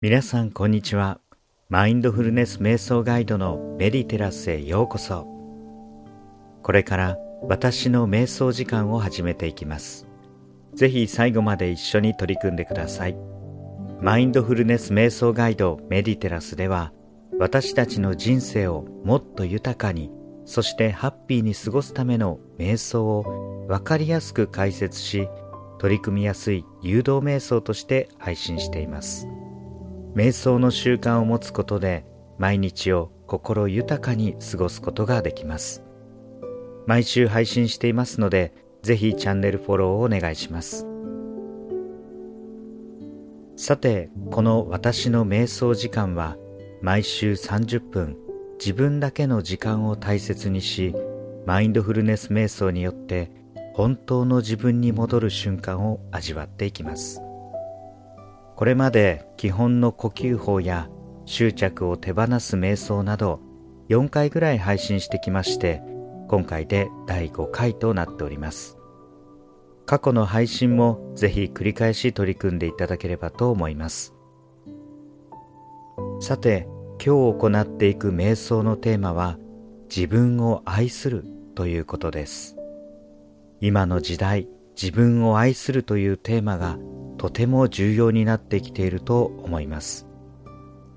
皆さんこんにちは。マインドフルネス瞑想ガイドのメディテラスへようこそ。これから私の瞑想時間を始めていきます。ぜひ最後まで一緒に取り組んでください。マインドフルネス瞑想ガイドメディテラスでは私たちの人生をもっと豊かにそしてハッピーに過ごすための瞑想をわかりやすく解説し取り組みやすい誘導瞑想として配信しています。瞑想の習慣を持つことで毎日を心豊かに過ごすことができます。毎週配信していますのでぜひチャンネルフォローをお願いします。さてこの私の瞑想時間は毎週30分自分だけの時間を大切にしマインドフルネス瞑想によって本当の自分に戻る瞬間を味わっていきます。これまで基本の呼吸法や執着を手放す瞑想など4回ぐらい配信してきまして今回で第5回となっております。過去の配信もぜひ繰り返し取り組んでいただければと思います。さて今日行っていく瞑想のテーマは自分を愛するということです。今の時代自分を愛するというテーマがとても重要になってきていると思います。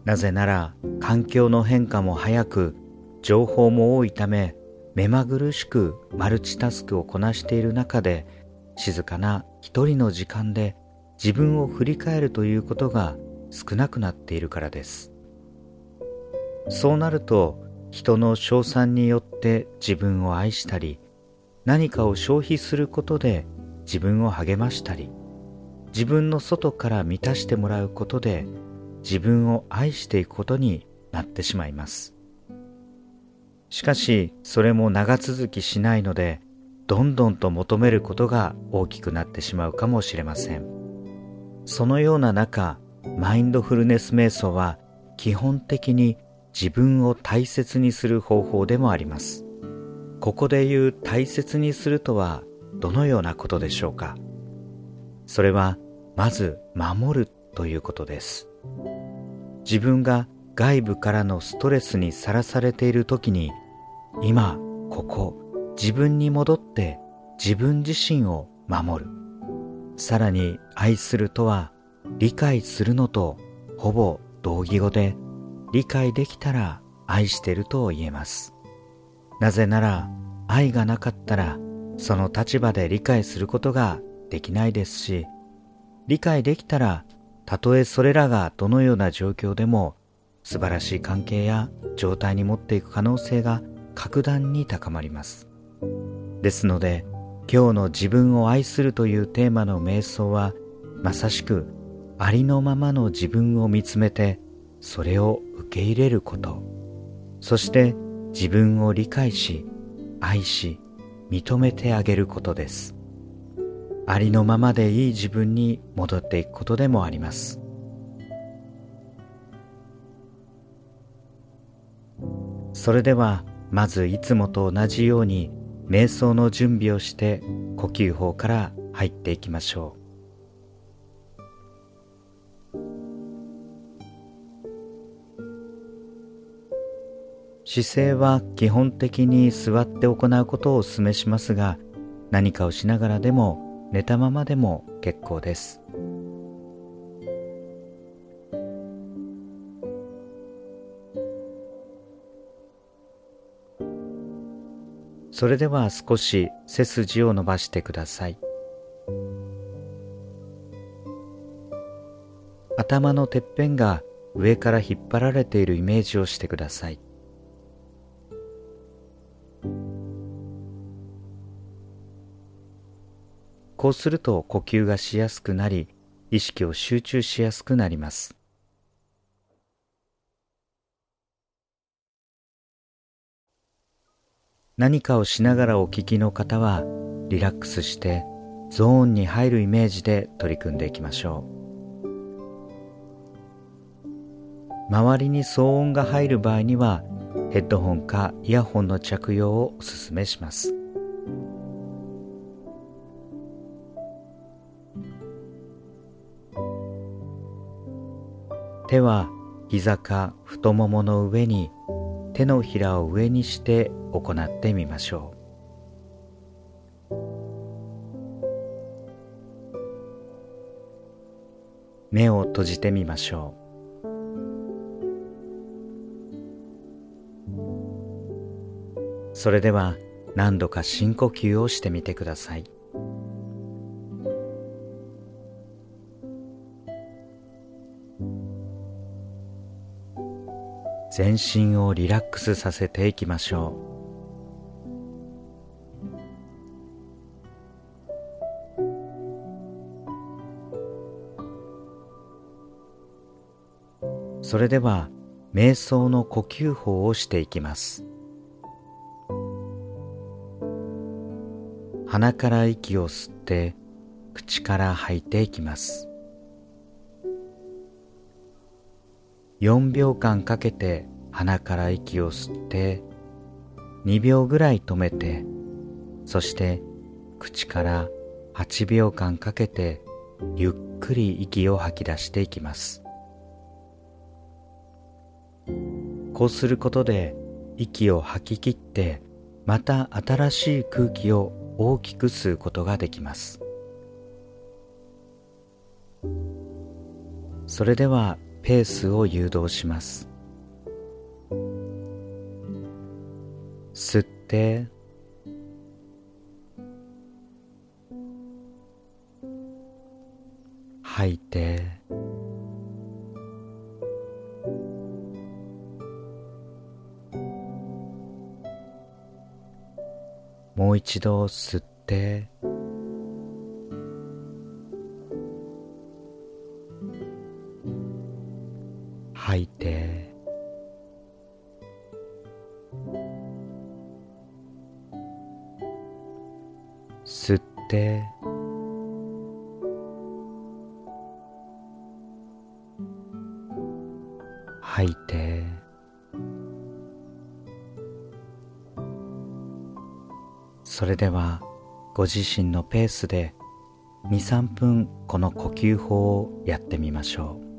なぜなら環境の変化も早く情報も多いため目まぐるしくマルチタスクをこなしている中で静かな一人の時間で自分を振り返るということが少なくなっているからです。そうなると人の称賛によって自分を愛したり何かを消費することで自分を励ましたり自分の外から満たしてもらうことで自分を愛していくことになってしまいます。しかしそれも長続きしないのでどんどんと求めることが大きくなってしまうかもしれません。そのような中マインドフルネス瞑想は基本的に自分を大切にする方法でもあります。ここで言う大切にするとはどのようなことでしょうか？それはまず守るということです。自分が外部からのストレスにさらされている時に今ここ自分に戻って自分自身を守る。さらに愛するとは理解するのとほぼ同義語で理解できたら愛してると言えます。なぜなら愛がなかったらその立場で理解することができないですし理解できたらたとえそれらがどのような状況でも素晴らしい関係や状態に持っていく可能性が格段に高まります。ですので今日の自分を愛するというテーマの瞑想はまさしくありのままの自分を見つめてそれを受け入れること。そして自分を理解し愛し認めてあげることです。ありのままでいい自分に戻っていくことでもあります。それではまずいつもと同じように瞑想の準備をして呼吸法から入っていきましょう。姿勢は基本的に座って行うことをお勧めしますが何かをしながらでも寝たままでも結構です。それでは少し背筋を伸ばしてください。頭のてっぺんが上から引っ張られているイメージをしてください。こうすると呼吸がしやすくなり意識を集中しやすくなります。何かをしながらお聞きの方はリラックスしてゾーンに入るイメージで取り組んでいきましょう。周りに騒音が入る場合にはヘッドホンかイヤホンの着用をお勧めします。手は膝か太ももの上に手のひらを上にして行ってみましょう。目を閉じてみましょう。それでは何度か深呼吸をしてみてください。全身をリラックスさせていきましょう。それでは瞑想の呼吸法をしていきます。鼻から息を吸って口から吐いていきます。4秒間かけて鼻から息を吸って2秒ぐらい止めてそして口から8秒間かけてゆっくり息を吐き出していきます。こうすることで息を吐き切ってまた新しい空気を大きく吸うことができます。それではペースを誘導します。吸って。吐いて。もう一度吸って。ではご自身のペースで23分この呼吸法をやってみましょう。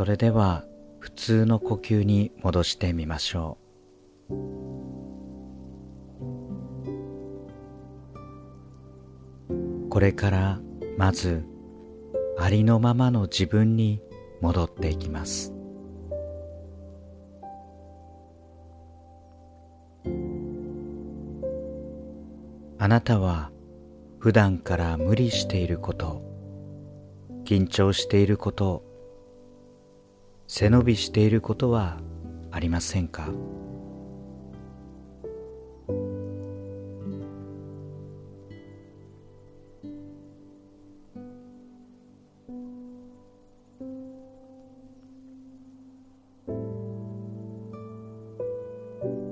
それでは普通の呼吸に戻してみましょう。これからまずありのままの自分に戻っていきます。あなたは普段から無理していること緊張していること背伸びしていることはありませんか？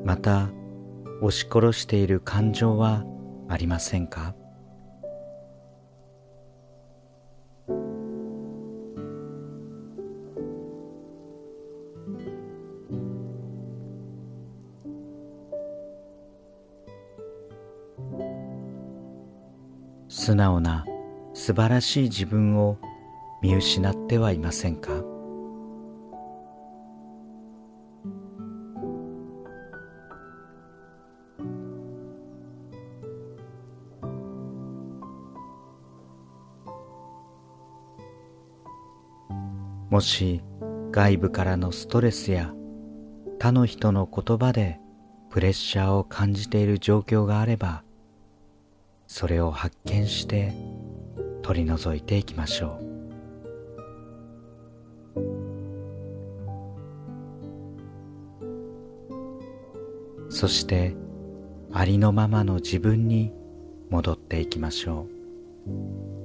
また押し殺している感情はありませんか？素直な素晴らしい自分を見失ってはいませんか？もし外部からのストレスや他の人の言葉でプレッシャーを感じている状況があればそれを発見して取り除いていきましょう。そしてありのままの自分に戻っていきましょう。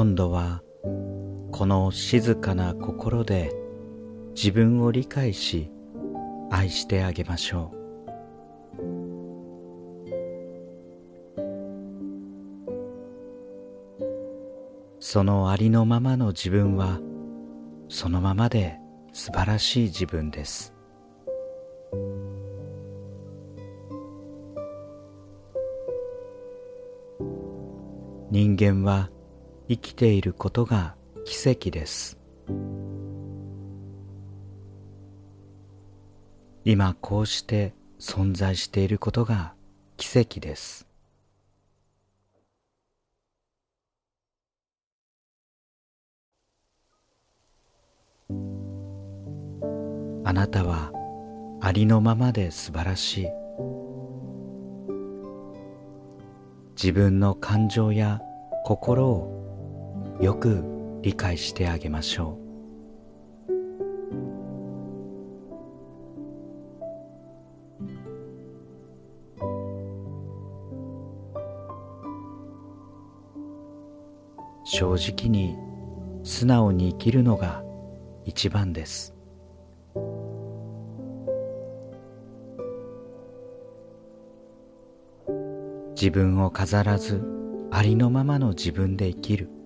今度はこの静かな心で自分を理解し愛してあげましょう。そのありのままの自分はそのままで素晴らしい自分です。人間は生きていることが奇跡です。今こうして存在していることが奇跡です。あなたはありのままで素晴らしい。自分の感情や心をよく理解してあげましょう。正直に素直に生きるのが一番です。自分を飾らずありのままの自分で生きる。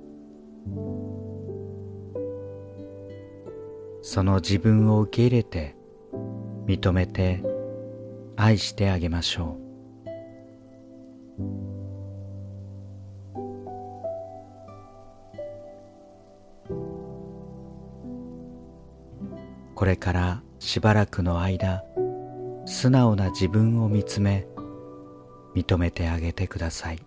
その自分を受け入れて認めて愛してあげましょうこれからしばらくの間素直な自分を見つめ認めてあげてください。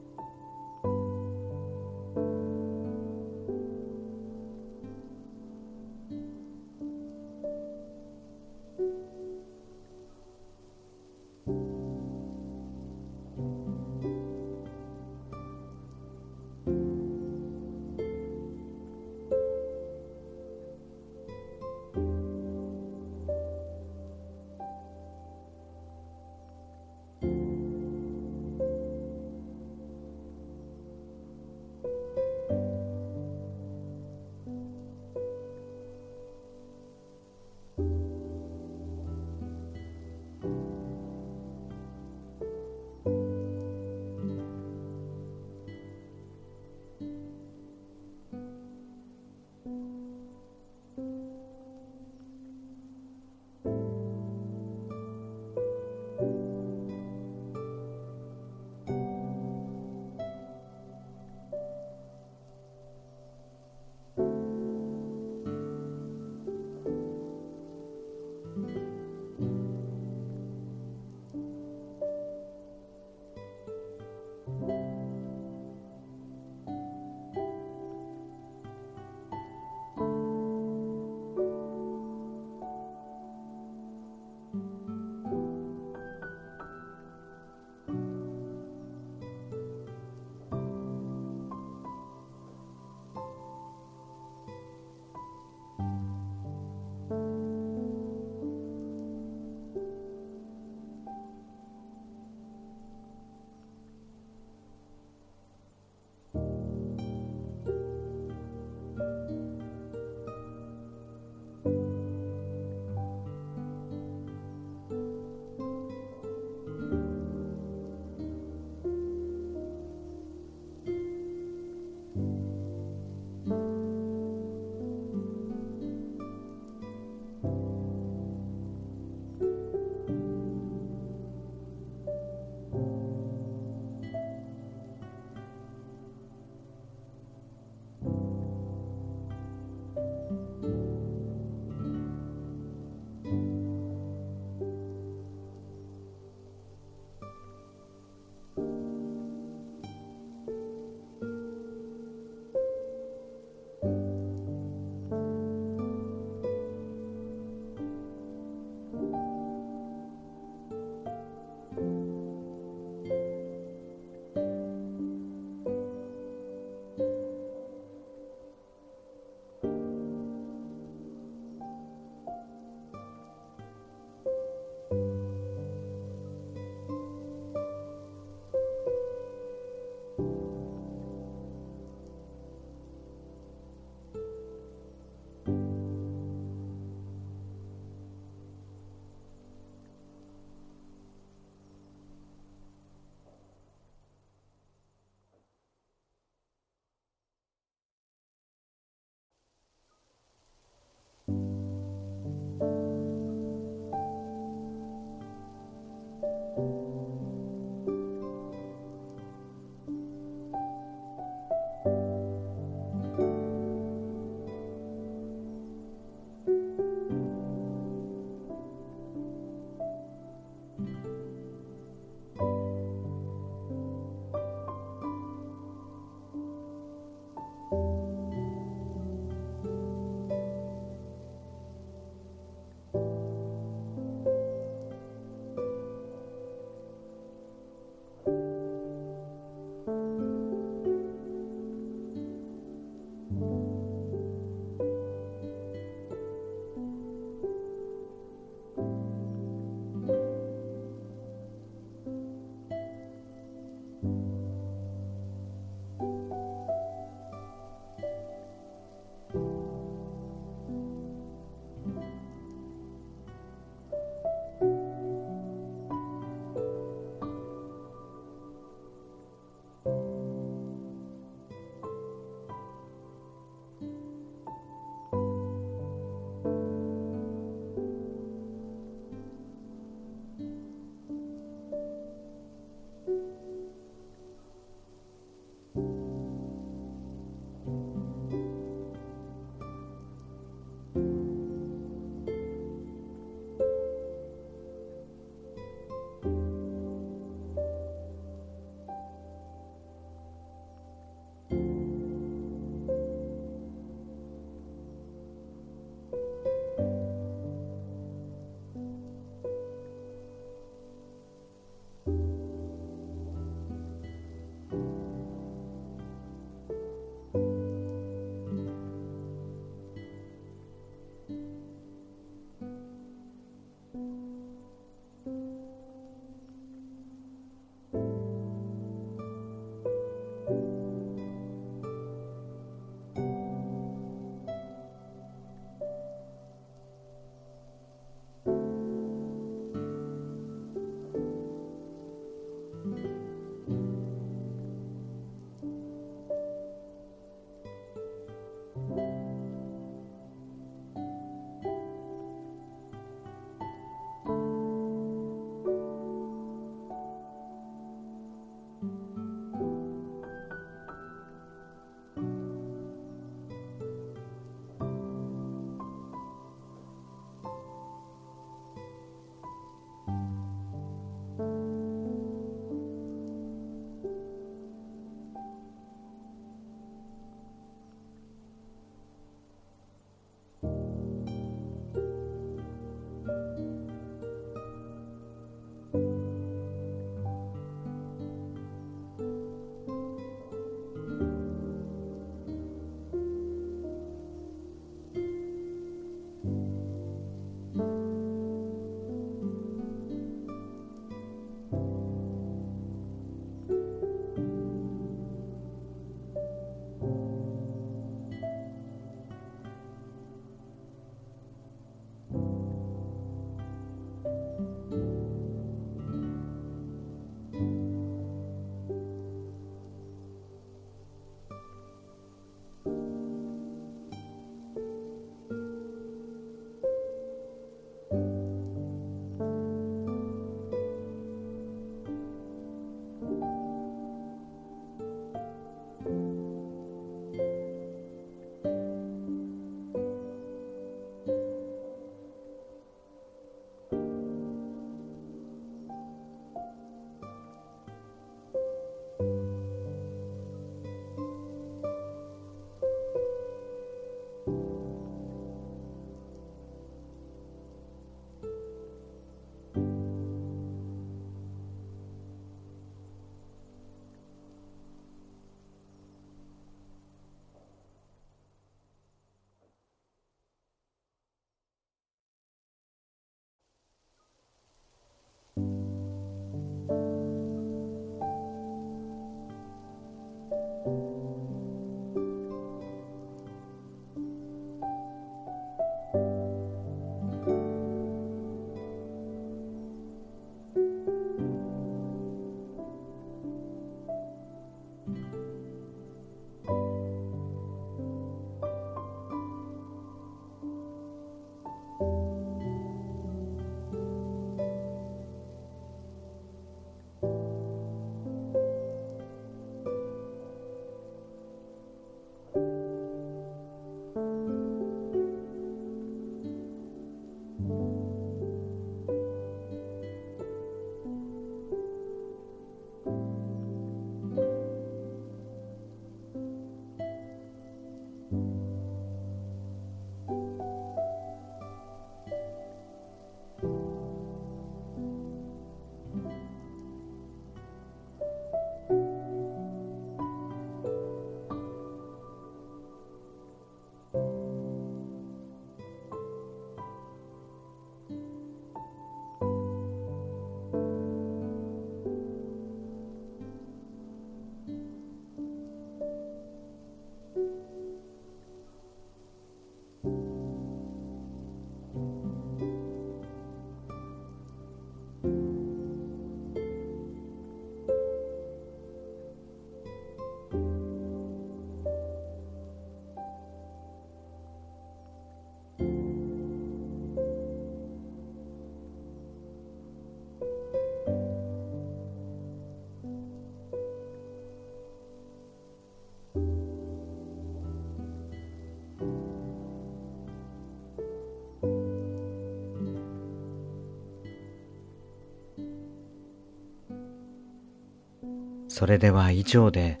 それでは以上で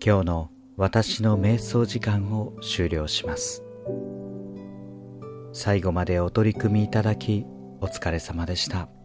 今日の私の瞑想時間を終了します最後までお取り組みいただきお疲れ様でした。